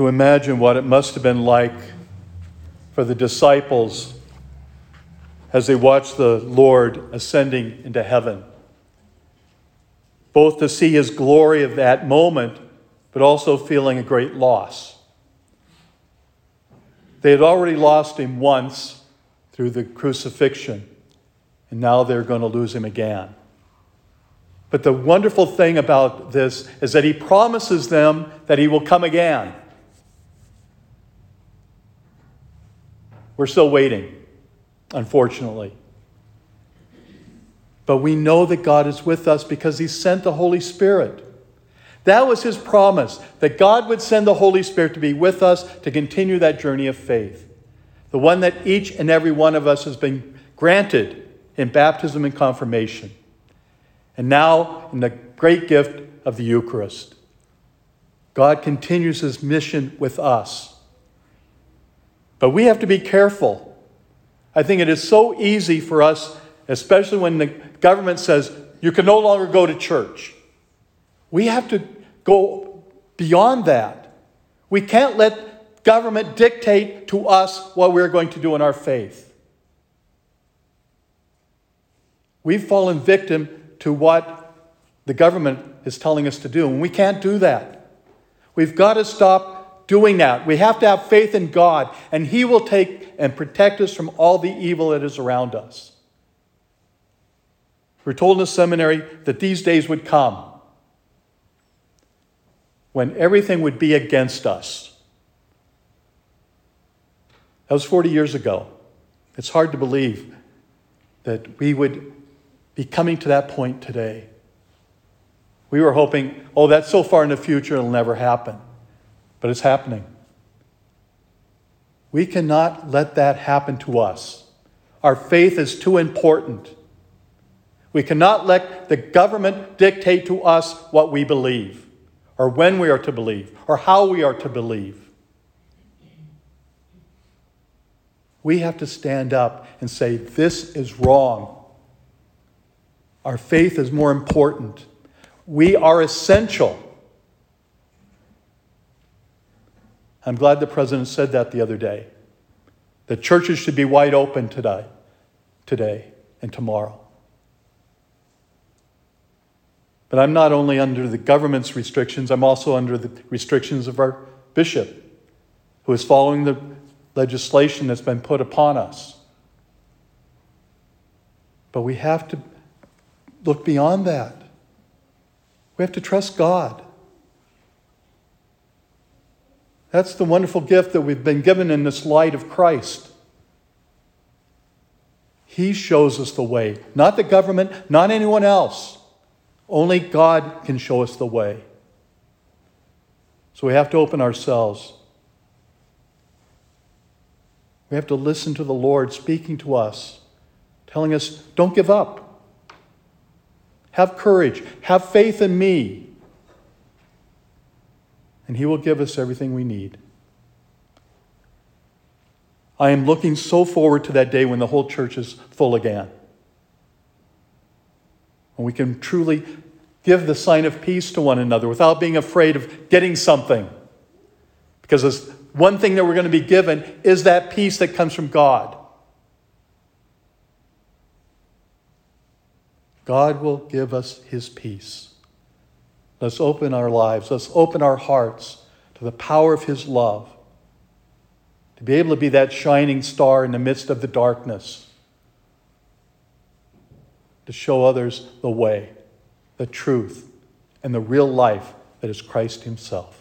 to imagine what it must have been like for the disciples as they watched the Lord ascending into heaven. Both to see his glory of that moment, but also feeling a great loss. They had already lost him once through the crucifixion, and now they're going to lose him again. But the wonderful thing about this is that he promises them that he will come again. We're still waiting, unfortunately. But we know that God is with us because he sent the Holy Spirit. That was his promise, that God would send the Holy Spirit to be with us to continue that journey of faith. The one that each and every one of us has been granted in baptism and confirmation. And now in the great gift of the Eucharist. God continues his mission with us. But we have to be careful. I think it is so easy for us, especially when the government says you can no longer go to church. We have to go beyond that. We can't let government dictate to us what we're going to do in our faith. We've fallen victim to what the government is telling us to do, and we can't do that. We've got to stop doing that. We have to have faith in God, and He will take and protect us from all the evil that is around us. We're told in the seminary that these days would come when everything would be against us. That was 40 years ago. It's hard to believe that we would be coming to that point today. We were hoping, oh, that's so far in the future, it'll never happen but it's happening. We cannot let that happen to us. Our faith is too important. We cannot let the government dictate to us what we believe, or when we are to believe, or how we are to believe. We have to stand up and say, This is wrong. Our faith is more important. We are essential. I'm glad the president said that the other day. The churches should be wide open today, today and tomorrow. But I'm not only under the government's restrictions, I'm also under the restrictions of our bishop, who is following the legislation that's been put upon us. But we have to look beyond that. We have to trust God. That's the wonderful gift that we've been given in this light of Christ. He shows us the way, not the government, not anyone else. Only God can show us the way. So we have to open ourselves. We have to listen to the Lord speaking to us, telling us, don't give up. Have courage. Have faith in me and He will give us everything we need. I am looking so forward to that day when the whole church is full again. When we can truly give the sign of peace to one another without being afraid of getting something. Because this one thing that we're going to be given is that peace that comes from God. God will give us his peace. Let's open our lives. Let's open our hearts to the power of His love. To be able to be that shining star in the midst of the darkness. To show others the way, the truth, and the real life that is Christ Himself.